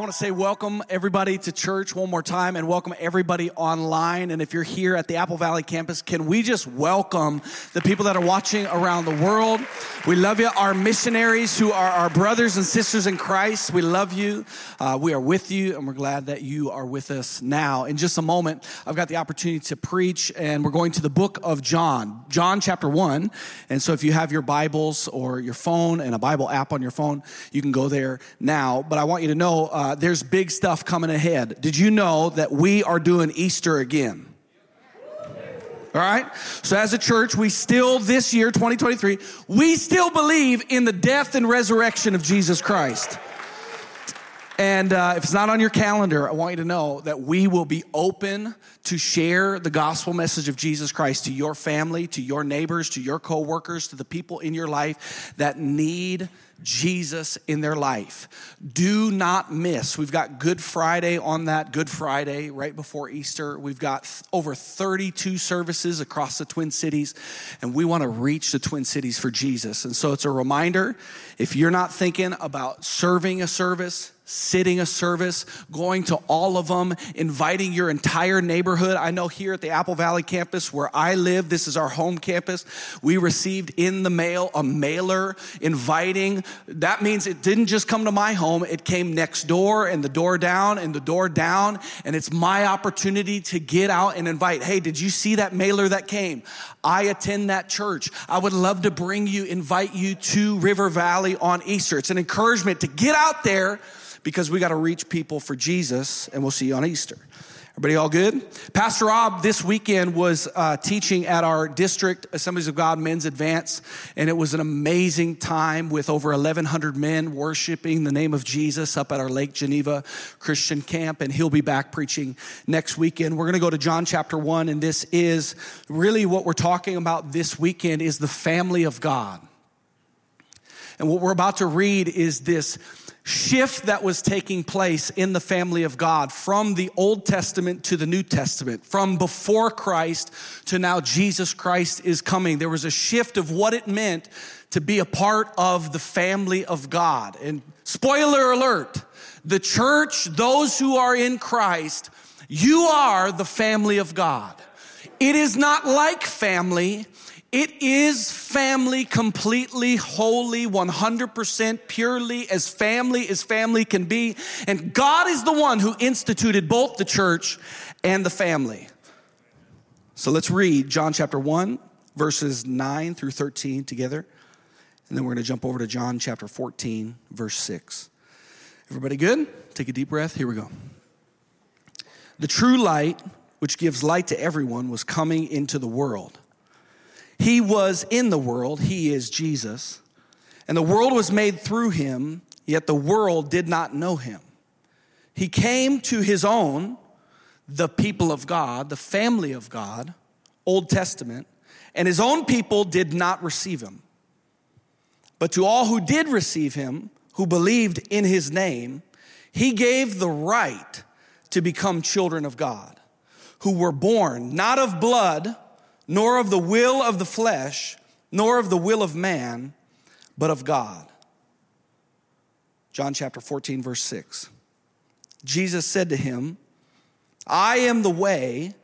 I want to say welcome everybody to church one more time and welcome everybody online. And if you're here at the Apple Valley campus, can we just welcome the people that are watching around the world? We love you. Our missionaries who are our brothers and sisters in Christ, we love you. Uh, we are with you and we're glad that you are with us now. In just a moment, I've got the opportunity to preach and we're going to the book of John, John chapter one. And so if you have your Bibles or your phone and a Bible app on your phone, you can go there now. But I want you to know, uh, uh, there's big stuff coming ahead. Did you know that we are doing Easter again? All right? So, as a church, we still, this year, 2023, we still believe in the death and resurrection of Jesus Christ. And uh, if it's not on your calendar, I want you to know that we will be open to share the gospel message of Jesus Christ to your family, to your neighbors, to your coworkers, to the people in your life that need Jesus in their life. Do not miss. We've got Good Friday on that Good Friday right before Easter. We've got th- over 32 services across the Twin Cities, and we want to reach the Twin Cities for Jesus. And so it's a reminder if you're not thinking about serving a service, sitting a service, going to all of them, inviting your entire neighborhood. I know here at the Apple Valley campus where I live, this is our home campus, we received in the mail a mailer inviting. That means it didn't just come to my home, it came next door and the door down and the door down. And it's my opportunity to get out and invite. Hey, did you see that mailer that came? I attend that church. I would love to bring you, invite you to River Valley on Easter. It's an encouragement to get out there because we got to reach people for Jesus, and we'll see you on Easter. Everybody all good? Pastor Rob this weekend was uh, teaching at our district Assemblies of God Men's Advance, and it was an amazing time with over 1,100 men worshiping the name of Jesus up at our Lake Geneva Christian camp, and he'll be back preaching next weekend. We're going to go to John chapter 1, and this is really what we're talking about this weekend is the family of God. And what we're about to read is this shift that was taking place in the family of God from the Old Testament to the New Testament, from before Christ to now Jesus Christ is coming. There was a shift of what it meant to be a part of the family of God. And spoiler alert, the church, those who are in Christ, you are the family of God. It is not like family. It is family completely, wholly, 100% purely as family as family can be. And God is the one who instituted both the church and the family. So let's read John chapter 1, verses 9 through 13 together. And then we're going to jump over to John chapter 14, verse 6. Everybody good? Take a deep breath. Here we go. The true light, which gives light to everyone, was coming into the world. He was in the world, He is Jesus, and the world was made through Him, yet the world did not know Him. He came to His own, the people of God, the family of God, Old Testament, and His own people did not receive Him. But to all who did receive Him, who believed in His name, He gave the right to become children of God, who were born not of blood, nor of the will of the flesh, nor of the will of man, but of God. John chapter 14, verse 6. Jesus said to him, I am the way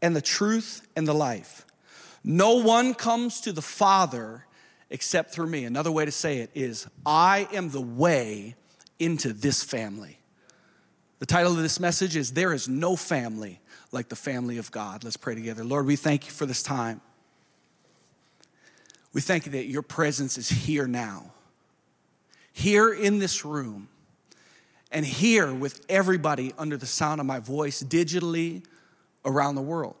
and the truth and the life. No one comes to the Father except through me. Another way to say it is, I am the way into this family. The title of this message is There is no family like the family of God. Let's pray together. Lord, we thank you for this time. We thank you that your presence is here now, here in this room, and here with everybody under the sound of my voice digitally around the world.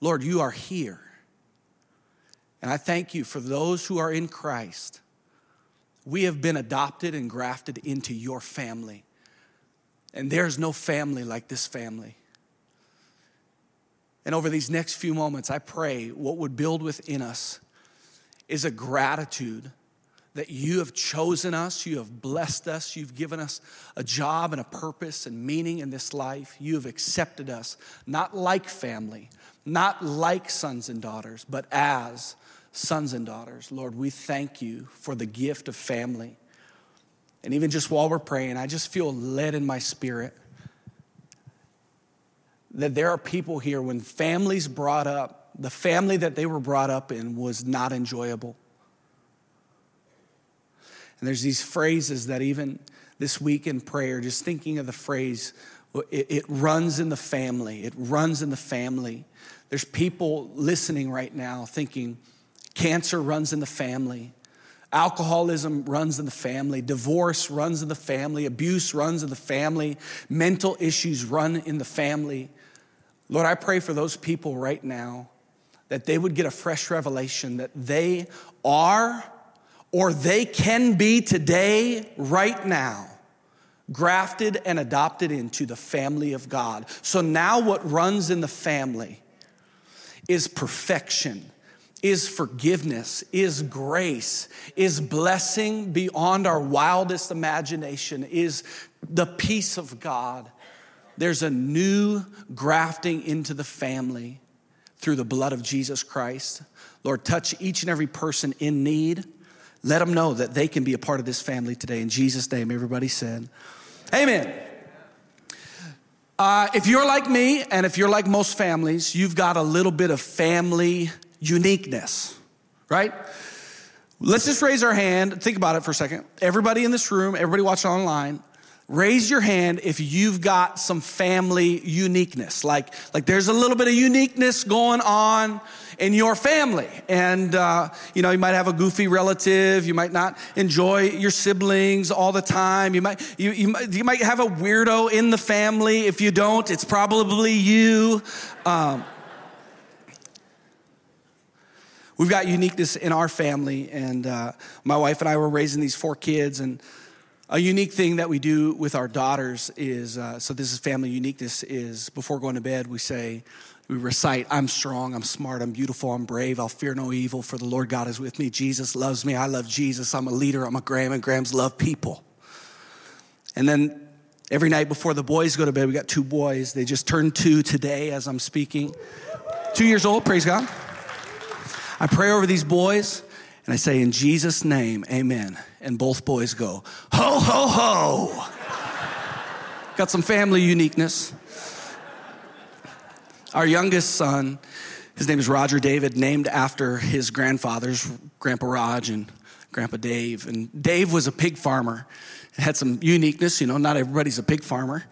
Lord, you are here. And I thank you for those who are in Christ. We have been adopted and grafted into your family. And there's no family like this family. And over these next few moments, I pray what would build within us is a gratitude that you have chosen us, you have blessed us, you've given us a job and a purpose and meaning in this life. You have accepted us, not like family, not like sons and daughters, but as sons and daughters. Lord, we thank you for the gift of family. And even just while we're praying, I just feel led in my spirit that there are people here when families brought up, the family that they were brought up in was not enjoyable. And there's these phrases that even this week in prayer, just thinking of the phrase, it, it, runs in the family. It runs in the family. There's people listening right now thinking cancer runs in the family. Alcoholism runs in the family. Divorce runs in the family. Abuse runs in the family. Mental issues run in the family. Lord, I pray for those people right now that they would get a fresh revelation that they are or they can be today, right now, grafted and adopted into the family of God. So now, what runs in the family is perfection, is forgiveness, is grace, is blessing beyond our wildest imagination, is the peace of God. There's a new grafting into the family through the blood of Jesus Christ. Lord, touch each and every person in need. Let them know that they can be a part of this family today. In Jesus' name, everybody said, Amen. Uh, if you're like me, and if you're like most families, you've got a little bit of family uniqueness, right? Let's just raise our hand. Think about it for a second. Everybody in this room, everybody watching online, raise your hand if you've got some family uniqueness. Like, like there's a little bit of uniqueness going on in your family. And, uh, you know, you might have a goofy relative. You might not enjoy your siblings all the time. You might, you, you, might, you might have a weirdo in the family. If you don't, it's probably you. Um, we've got uniqueness in our family. And uh, my wife and I were raising these four kids. And a unique thing that we do with our daughters is uh, so this is family uniqueness is before going to bed, we say, we recite, I'm strong, I'm smart, I'm beautiful, I'm brave, I'll fear no evil, for the Lord God is with me. Jesus loves me, I love Jesus, I'm a leader, I'm a Graham, and Grahams love people. And then every night before the boys go to bed, we got two boys. They just turned two today as I'm speaking. Two years old, praise God. I pray over these boys and I say, In Jesus' name, amen. And both boys go, Ho, ho, ho. got some family uniqueness. Our youngest son, his name is Roger David, named after his grandfathers, Grandpa Raj and Grandpa Dave. And Dave was a pig farmer. It had some uniqueness, you know, not everybody's a pig farmer.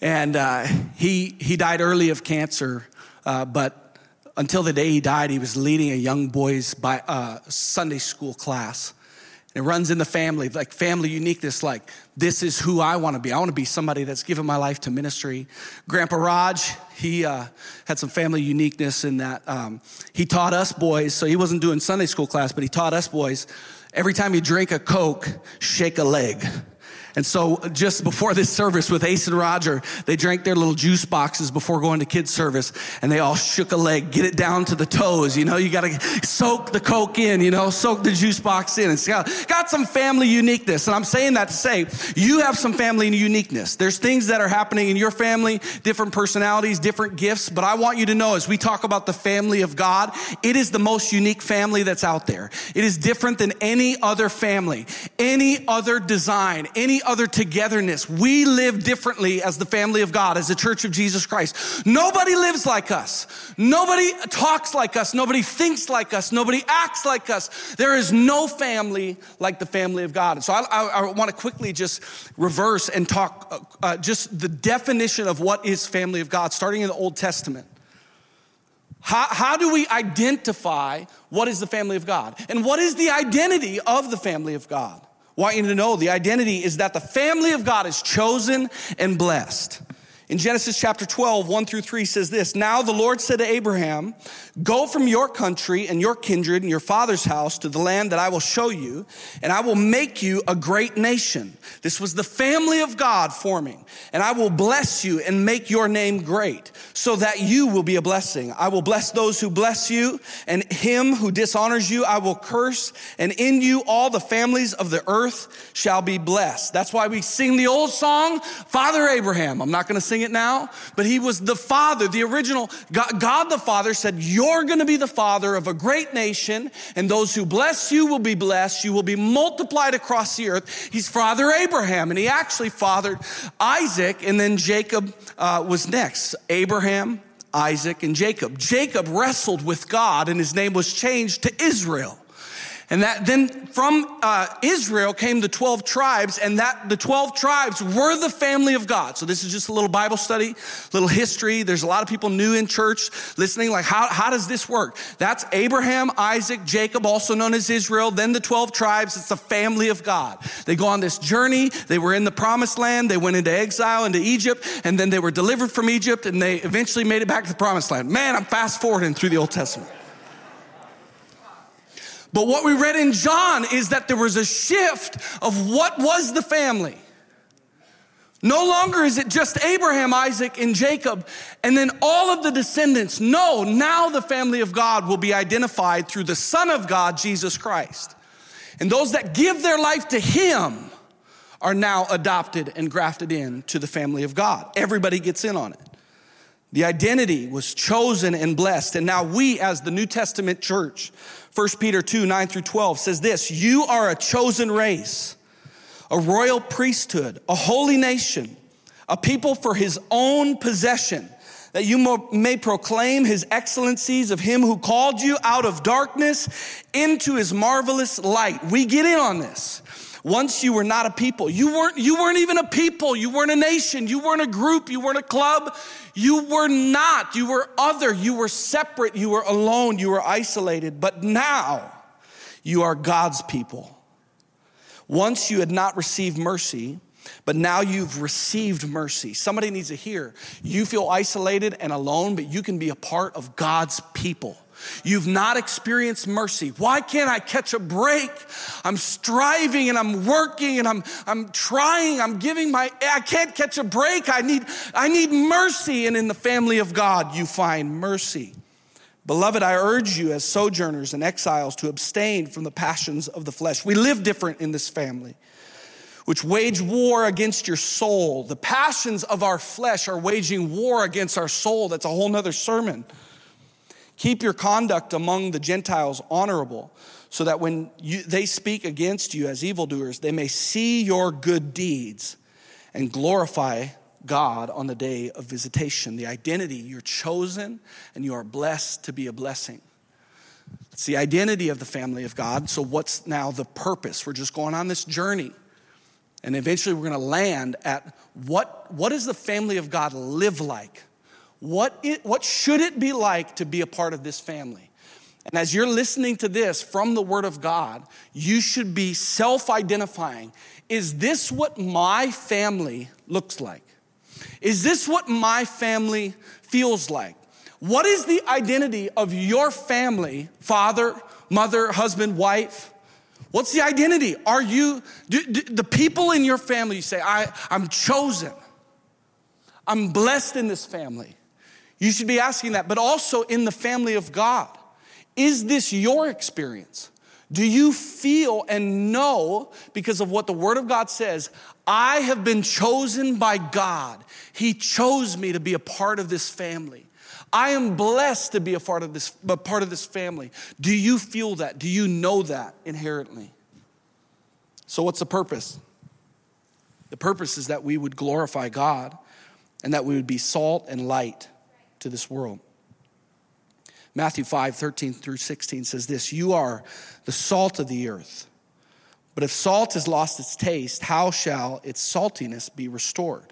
And uh, he, he died early of cancer, uh, but until the day he died, he was leading a young boys' by, uh, Sunday school class. And It runs in the family, like family uniqueness, like this is who I want to be. I want to be somebody that's given my life to ministry. Grandpa Raj, he uh, had some family uniqueness in that um, he taught us boys, so he wasn't doing Sunday school class, but he taught us boys every time you drink a Coke, shake a leg. And so just before this service with Ace and Roger, they drank their little juice boxes before going to kids service and they all shook a leg, get it down to the toes. You know, you got to soak the Coke in, you know, soak the juice box in. It's got, got some family uniqueness. And I'm saying that to say you have some family uniqueness. There's things that are happening in your family, different personalities, different gifts. But I want you to know as we talk about the family of God, it is the most unique family that's out there. It is different than any other family, any other design, any other togetherness. We live differently as the family of God, as the church of Jesus Christ. Nobody lives like us. Nobody talks like us. Nobody thinks like us. Nobody acts like us. There is no family like the family of God. And so I, I, I want to quickly just reverse and talk uh, uh, just the definition of what is family of God, starting in the Old Testament. How, how, do we identify what is the family of God? And what is the identity of the family of God? Want you to know the identity is that the family of God is chosen and blessed. In Genesis chapter 12, 1 through 3 says this Now the Lord said to Abraham, Go from your country and your kindred and your father's house to the land that I will show you, and I will make you a great nation. This was the family of God forming. And I will bless you and make your name great, so that you will be a blessing. I will bless those who bless you, and him who dishonors you I will curse, and in you all the families of the earth shall be blessed. That's why we sing the old song, Father Abraham. I'm not going to sing it now, but he was the father, the original. God, God the Father said, You're going to be the father of a great nation, and those who bless you will be blessed. You will be multiplied across the earth. He's Father Abraham, and he actually fathered Isaac, and then Jacob uh, was next. Abraham, Isaac, and Jacob. Jacob wrestled with God, and his name was changed to Israel. And that then from uh, Israel came the 12 tribes, and that the 12 tribes were the family of God. So this is just a little Bible study, little history. There's a lot of people new in church listening, like, how, how does this work? That's Abraham, Isaac, Jacob, also known as Israel, then the 12 tribes. It's the family of God. They go on this journey. They were in the promised land. They went into exile into Egypt, and then they were delivered from Egypt, and they eventually made it back to the promised land. Man, I'm fast forwarding through the Old Testament. But what we read in John is that there was a shift of what was the family. No longer is it just Abraham, Isaac, and Jacob, and then all of the descendants. No, now the family of God will be identified through the Son of God, Jesus Christ. And those that give their life to Him are now adopted and grafted in to the family of God. Everybody gets in on it. The identity was chosen and blessed. And now we, as the New Testament church, 1 Peter 2 9 through 12 says this You are a chosen race, a royal priesthood, a holy nation, a people for his own possession, that you may proclaim his excellencies of him who called you out of darkness into his marvelous light. We get in on this. Once you were not a people. You weren't, you weren't even a people. You weren't a nation. You weren't a group. You weren't a club. You were not. You were other. You were separate. You were alone. You were isolated. But now you are God's people. Once you had not received mercy, but now you've received mercy. Somebody needs to hear. You feel isolated and alone, but you can be a part of God's people. You've not experienced mercy. Why can't I catch a break? I'm striving and I'm working and I'm, I'm trying. I'm giving my, I can't catch a break. I need, I need mercy. And in the family of God, you find mercy. Beloved, I urge you as sojourners and exiles to abstain from the passions of the flesh. We live different in this family, which wage war against your soul. The passions of our flesh are waging war against our soul. That's a whole nother sermon. Keep your conduct among the Gentiles honorable, so that when you, they speak against you as evildoers, they may see your good deeds and glorify God on the day of visitation. The identity, you're chosen and you are blessed to be a blessing. It's the identity of the family of God. So, what's now the purpose? We're just going on this journey. And eventually, we're going to land at what, what does the family of God live like? What, it, what should it be like to be a part of this family? And as you're listening to this from the Word of God, you should be self identifying. Is this what my family looks like? Is this what my family feels like? What is the identity of your family, father, mother, husband, wife? What's the identity? Are you, do, do, the people in your family, you say, I, I'm chosen, I'm blessed in this family. You should be asking that, but also in the family of God. Is this your experience? Do you feel and know because of what the Word of God says? I have been chosen by God. He chose me to be a part of this family. I am blessed to be a part of this, a part of this family. Do you feel that? Do you know that inherently? So, what's the purpose? The purpose is that we would glorify God and that we would be salt and light to this world. Matthew 5 13 through 16 says this You are the salt of the earth. But if salt has lost its taste, how shall its saltiness be restored?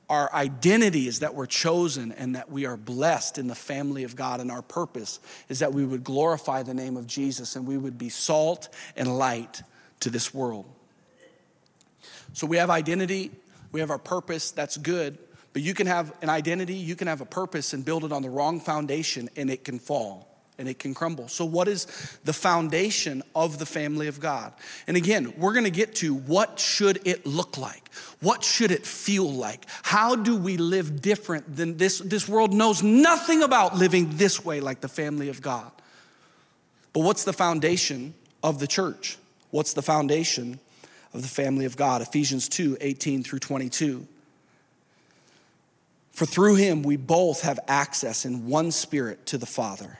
Our identity is that we're chosen and that we are blessed in the family of God. And our purpose is that we would glorify the name of Jesus and we would be salt and light to this world. So we have identity, we have our purpose, that's good. But you can have an identity, you can have a purpose and build it on the wrong foundation and it can fall and it can crumble. So, what is the foundation of the family of God? And again, we're gonna get to what should it look like? What should it feel like? How do we live different than this? This world knows nothing about living this way like the family of God. But what's the foundation of the church? What's the foundation of the family of God? Ephesians 2 18 through 22. For through him we both have access in one spirit to the Father.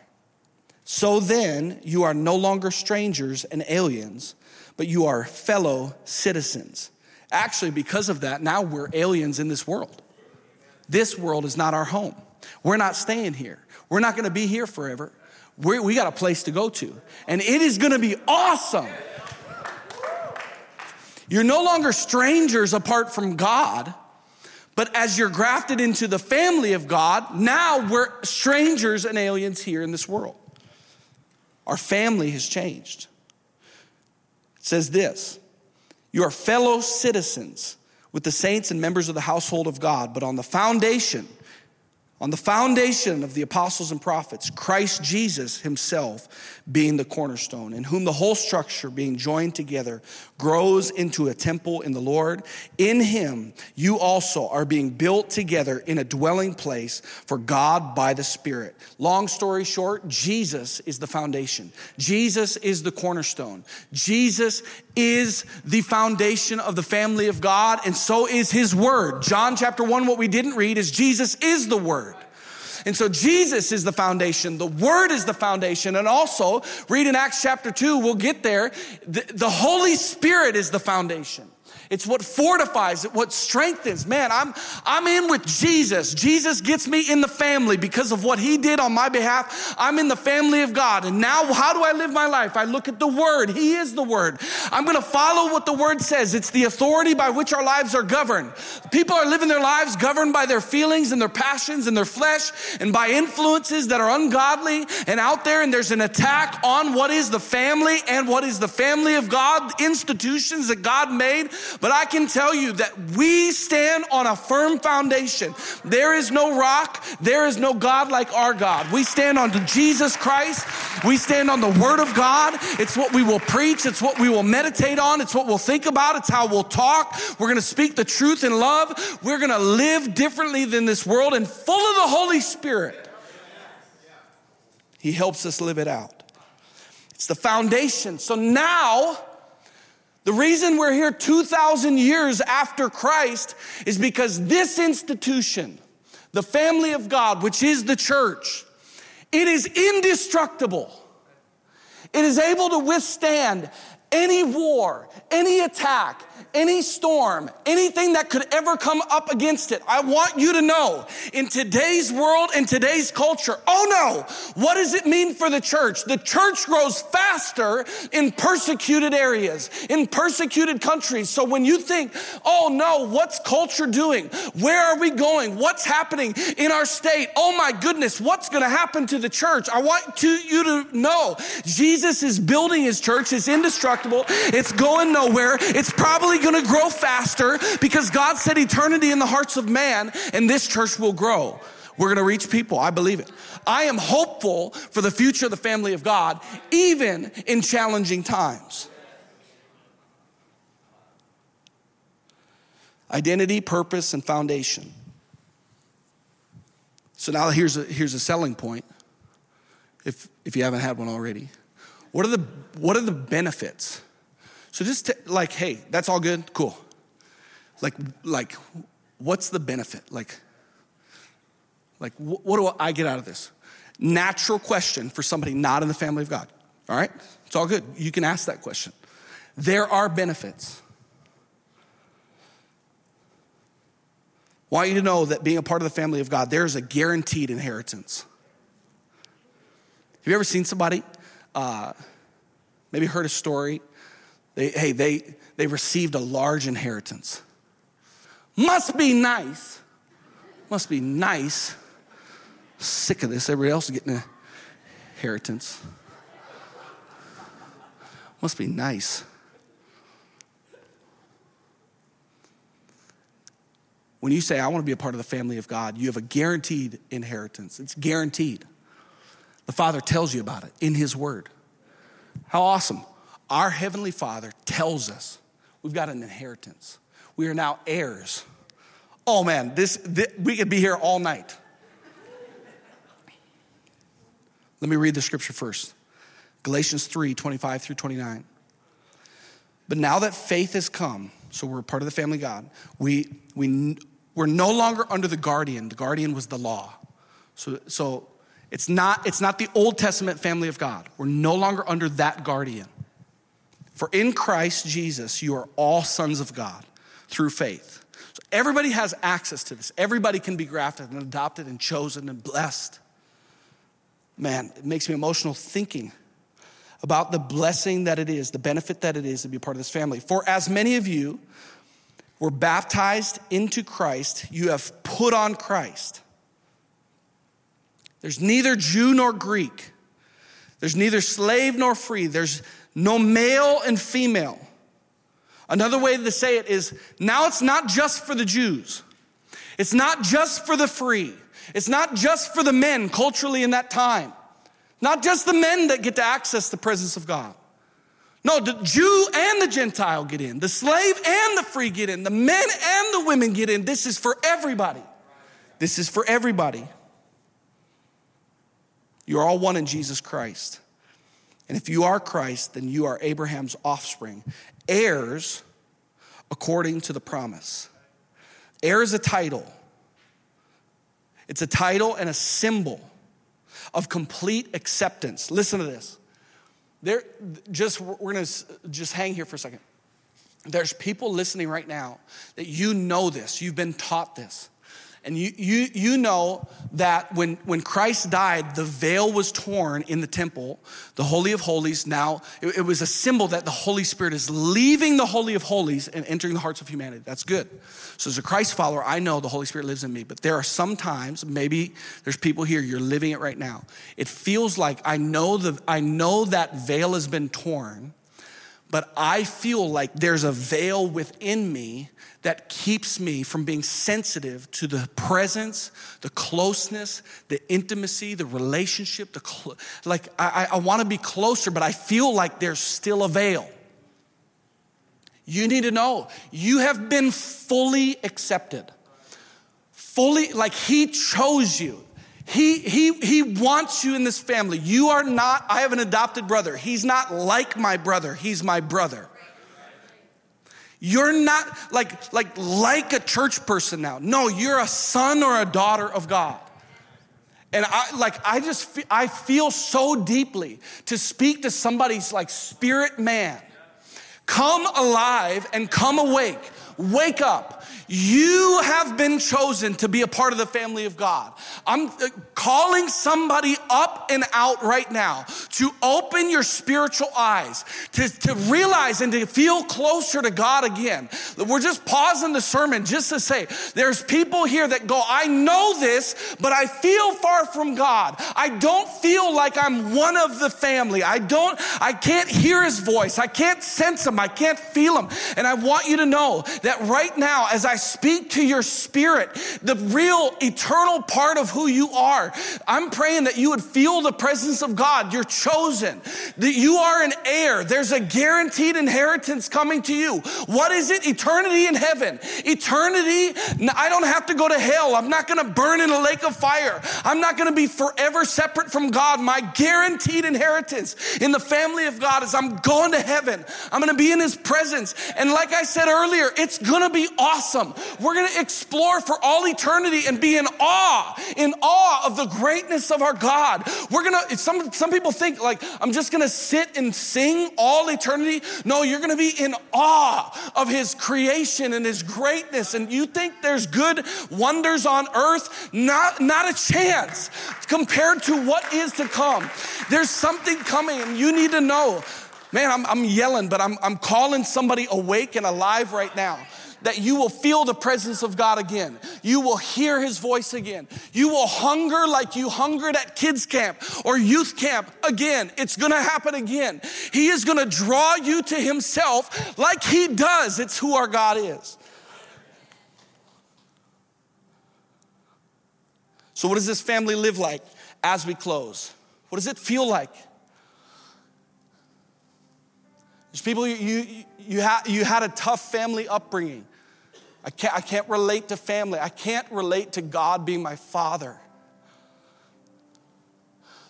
So then, you are no longer strangers and aliens, but you are fellow citizens. Actually, because of that, now we're aliens in this world. This world is not our home. We're not staying here. We're not gonna be here forever. We're, we got a place to go to, and it is gonna be awesome. You're no longer strangers apart from God. But as you're grafted into the family of God, now we're strangers and aliens here in this world. Our family has changed. It says this You are fellow citizens with the saints and members of the household of God, but on the foundation on the foundation of the apostles and prophets, Christ Jesus himself being the cornerstone, in whom the whole structure being joined together grows into a temple in the Lord. In him, you also are being built together in a dwelling place for God by the Spirit. Long story short, Jesus is the foundation. Jesus is the cornerstone. Jesus is the foundation of the family of God, and so is his word. John chapter 1, what we didn't read is Jesus is the word. And so Jesus is the foundation. The Word is the foundation. And also, read in Acts chapter 2, we'll get there. The, the Holy Spirit is the foundation. It's what fortifies it, what strengthens. Man, I'm, I'm in with Jesus. Jesus gets me in the family because of what he did on my behalf. I'm in the family of God. And now how do I live my life? I look at the word. He is the word. I'm going to follow what the word says. It's the authority by which our lives are governed. People are living their lives governed by their feelings and their passions and their flesh and by influences that are ungodly and out there. And there's an attack on what is the family and what is the family of God, institutions that God made but I can tell you that we stand on a firm foundation. There is no rock, there is no God like our God. We stand on Jesus Christ, we stand on the Word of God. It's what we will preach, it's what we will meditate on, it's what we'll think about, it's how we'll talk. We're gonna speak the truth in love. We're gonna live differently than this world and full of the Holy Spirit. He helps us live it out. It's the foundation. So now, the reason we're here 2,000 years after Christ is because this institution, the family of God, which is the church, it is indestructible. It is able to withstand any war, any attack, any storm, anything that could ever come up against it. I want you to know in today's world, in today's culture, oh no, what does it mean for the church? The church grows faster in persecuted areas, in persecuted countries. So when you think, oh no, what's culture doing? Where are we going? What's happening in our state? Oh my goodness, what's going to happen to the church? I want to, you to know Jesus is building his church. It's indestructible. It's going nowhere. It's probably going to grow faster because God said eternity in the hearts of man, and this church will grow. We're going to reach people. I believe it. I am hopeful for the future of the family of God, even in challenging times. Identity, purpose, and foundation. So now here's a, here's a selling point, if, if you haven't had one already. What are the, what are the benefits? So just like, hey, that's all good, cool. Like, like, what's the benefit? Like, like, wh- what do I get out of this? Natural question for somebody not in the family of God. All right, it's all good. You can ask that question. There are benefits. Want you to know that being a part of the family of God, there's a guaranteed inheritance. Have you ever seen somebody, uh, maybe heard a story? They, hey, they, they received a large inheritance. Must be nice. Must be nice. Sick of this. Everybody else is getting an inheritance. Must be nice. When you say, I want to be a part of the family of God, you have a guaranteed inheritance. It's guaranteed. The Father tells you about it in His Word. How awesome. Our Heavenly Father tells us we've got an inheritance. We are now heirs. Oh man, this, this we could be here all night. Let me read the scripture first Galatians 3 25 through 29. But now that faith has come, so we're part of the family of God, we, we we're no longer under the guardian. The guardian was the law. So, so it's, not, it's not the Old Testament family of God. We're no longer under that guardian. For in Christ Jesus, you are all sons of God through faith. So everybody has access to this. Everybody can be grafted and adopted and chosen and blessed. Man, it makes me emotional thinking about the blessing that it is, the benefit that it is to be part of this family. For as many of you were baptized into Christ, you have put on Christ. There's neither Jew nor Greek. There's neither slave nor free. There's no male and female. Another way to say it is now it's not just for the Jews. It's not just for the free. It's not just for the men culturally in that time. Not just the men that get to access the presence of God. No, the Jew and the Gentile get in. The slave and the free get in. The men and the women get in. This is for everybody. This is for everybody. You're all one in Jesus Christ. And if you are Christ, then you are Abraham's offspring, heirs according to the promise. Heir is a title, it's a title and a symbol of complete acceptance. Listen to this. There, just we're gonna just hang here for a second. There's people listening right now that you know this, you've been taught this. And you, you, you know that when, when Christ died, the veil was torn in the temple, the Holy of Holies. Now, it, it, was a symbol that the Holy Spirit is leaving the Holy of Holies and entering the hearts of humanity. That's good. So, as a Christ follower, I know the Holy Spirit lives in me. But there are some times, maybe there's people here, you're living it right now. It feels like I know, the, I know that veil has been torn, but I feel like there's a veil within me that keeps me from being sensitive to the presence, the closeness, the intimacy, the relationship. The cl- like, I, I want to be closer, but I feel like there's still a veil. You need to know you have been fully accepted. Fully, like He chose you. He, he, he wants you in this family. You are not, I have an adopted brother. He's not like my brother, he's my brother. You're not like, like, like a church person now. No, you're a son or a daughter of God. And I like I just feel, I feel so deeply to speak to somebody's like spirit man. Come alive and come awake. Wake up. You have been chosen to be a part of the family of God. I'm uh, calling somebody up and out right now to open your spiritual eyes, to, to realize and to feel closer to God again. We're just pausing the sermon just to say there's people here that go, I know this, but I feel far from God. I don't feel like I'm one of the family. I don't, I can't hear his voice. I can't sense him. I can't feel him. And I want you to know that right now, as I speak to your spirit, the real eternal part of who you are. I'm praying that you would feel the presence of God. You're chosen, that you are an heir. There's a guaranteed inheritance coming to you. What is it? Eternity in heaven. Eternity, I don't have to go to hell. I'm not going to burn in a lake of fire. I'm not going to be forever separate from God. My guaranteed inheritance in the family of God is I'm going to heaven. I'm going to be in his presence. And like I said earlier, it's it's gonna be awesome. We're gonna explore for all eternity and be in awe, in awe of the greatness of our God. We're gonna, some, some people think like, I'm just gonna sit and sing all eternity. No, you're gonna be in awe of His creation and His greatness. And you think there's good wonders on earth? Not, not a chance compared to what is to come. There's something coming, and you need to know Man, I'm, I'm yelling, but I'm, I'm calling somebody awake and alive right now that you will feel the presence of God again. You will hear his voice again. You will hunger like you hungered at kids' camp or youth camp again. It's gonna happen again. He is gonna draw you to himself like he does. It's who our God is. So, what does this family live like as we close? What does it feel like? There's people you, you, you, ha, you had a tough family upbringing. I can't, I can't relate to family. I can't relate to God being my father.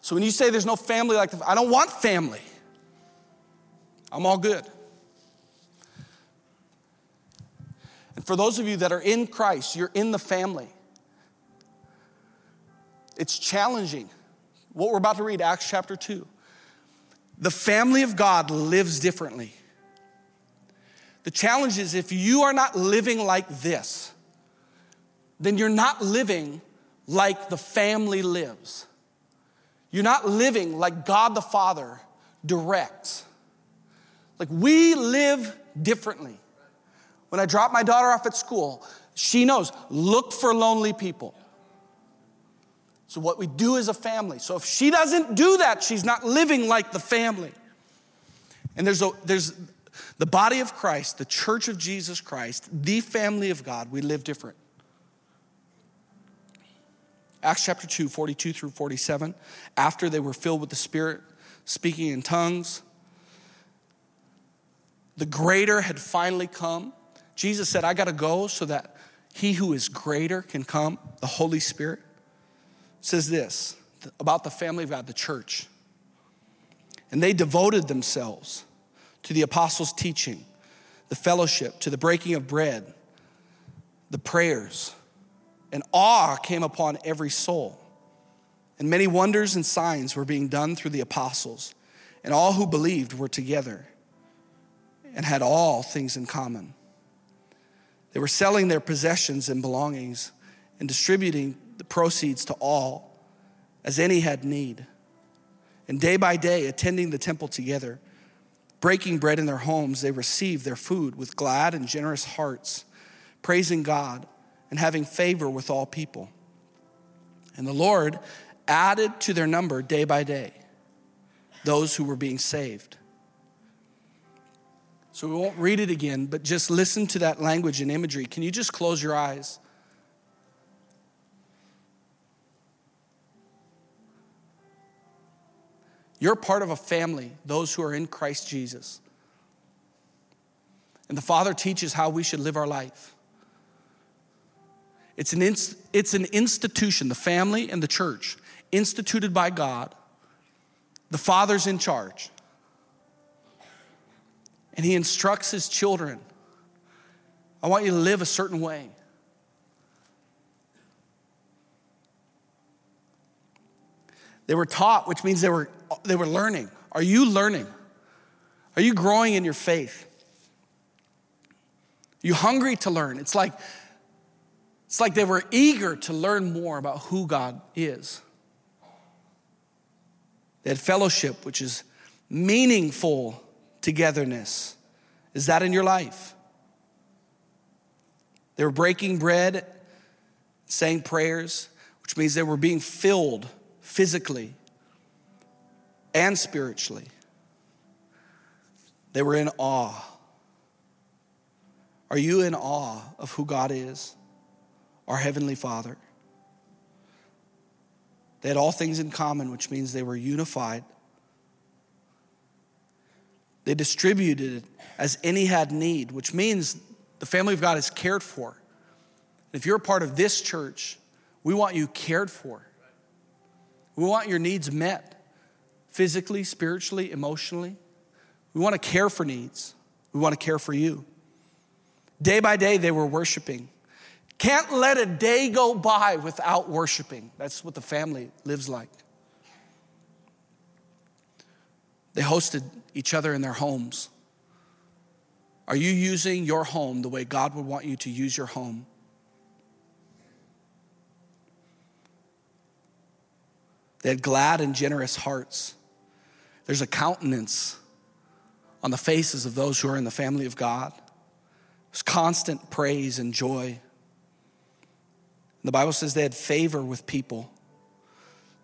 So when you say there's no family like the, I don't want family. I'm all good. And for those of you that are in Christ, you're in the family. It's challenging. What we're about to read, Acts chapter 2. The family of God lives differently. The challenge is if you are not living like this, then you're not living like the family lives. You're not living like God the Father directs. Like we live differently. When I drop my daughter off at school, she knows look for lonely people. So, what we do as a family. So, if she doesn't do that, she's not living like the family. And there's, a, there's the body of Christ, the church of Jesus Christ, the family of God. We live different. Acts chapter 2, 42 through 47. After they were filled with the Spirit, speaking in tongues, the greater had finally come. Jesus said, I got to go so that he who is greater can come, the Holy Spirit says this about the family of God, the church. And they devoted themselves to the apostles' teaching, the fellowship, to the breaking of bread, the prayers. And awe came upon every soul. And many wonders and signs were being done through the apostles. And all who believed were together and had all things in common. They were selling their possessions and belongings and distributing the proceeds to all as any had need. And day by day, attending the temple together, breaking bread in their homes, they received their food with glad and generous hearts, praising God and having favor with all people. And the Lord added to their number day by day those who were being saved. So we won't read it again, but just listen to that language and imagery. Can you just close your eyes? You're part of a family, those who are in Christ Jesus. And the Father teaches how we should live our life. It's an, inst- it's an institution, the family and the church, instituted by God. The Father's in charge. And He instructs His children I want you to live a certain way. They were taught, which means they were, they were learning. Are you learning? Are you growing in your faith? Are you hungry to learn? It's like, it's like they were eager to learn more about who God is. They had fellowship, which is meaningful togetherness. Is that in your life? They were breaking bread, saying prayers, which means they were being filled physically and spiritually. They were in awe. Are you in awe of who God is, our Heavenly Father? They had all things in common, which means they were unified. They distributed as any had need, which means the family of God is cared for. If you're a part of this church, we want you cared for. We want your needs met physically, spiritually, emotionally. We want to care for needs. We want to care for you. Day by day, they were worshiping. Can't let a day go by without worshiping. That's what the family lives like. They hosted each other in their homes. Are you using your home the way God would want you to use your home? They had glad and generous hearts. There's a countenance on the faces of those who are in the family of God. There's constant praise and joy. The Bible says they had favor with people.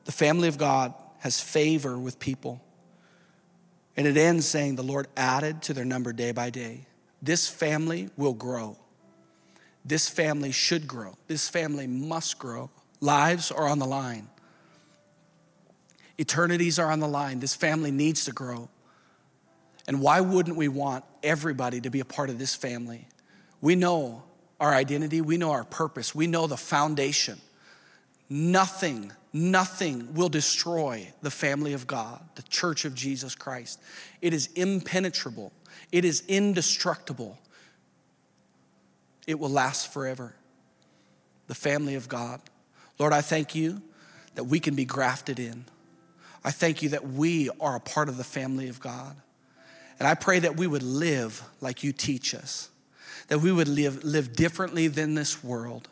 The family of God has favor with people. And it ends saying, The Lord added to their number day by day. This family will grow. This family should grow. This family must grow. Lives are on the line. Eternities are on the line. This family needs to grow. And why wouldn't we want everybody to be a part of this family? We know our identity, we know our purpose, we know the foundation. Nothing, nothing will destroy the family of God, the church of Jesus Christ. It is impenetrable, it is indestructible, it will last forever. The family of God. Lord, I thank you that we can be grafted in. I thank you that we are a part of the family of God. And I pray that we would live like you teach us, that we would live, live differently than this world,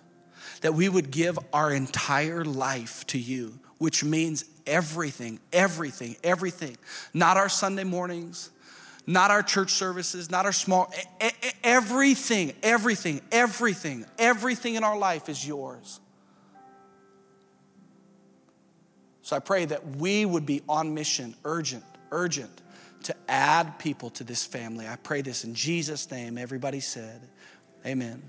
that we would give our entire life to you, which means everything, everything, everything. Not our Sunday mornings, not our church services, not our small, everything, everything, everything, everything in our life is yours. So I pray that we would be on mission, urgent, urgent, to add people to this family. I pray this in Jesus' name. Everybody said, Amen.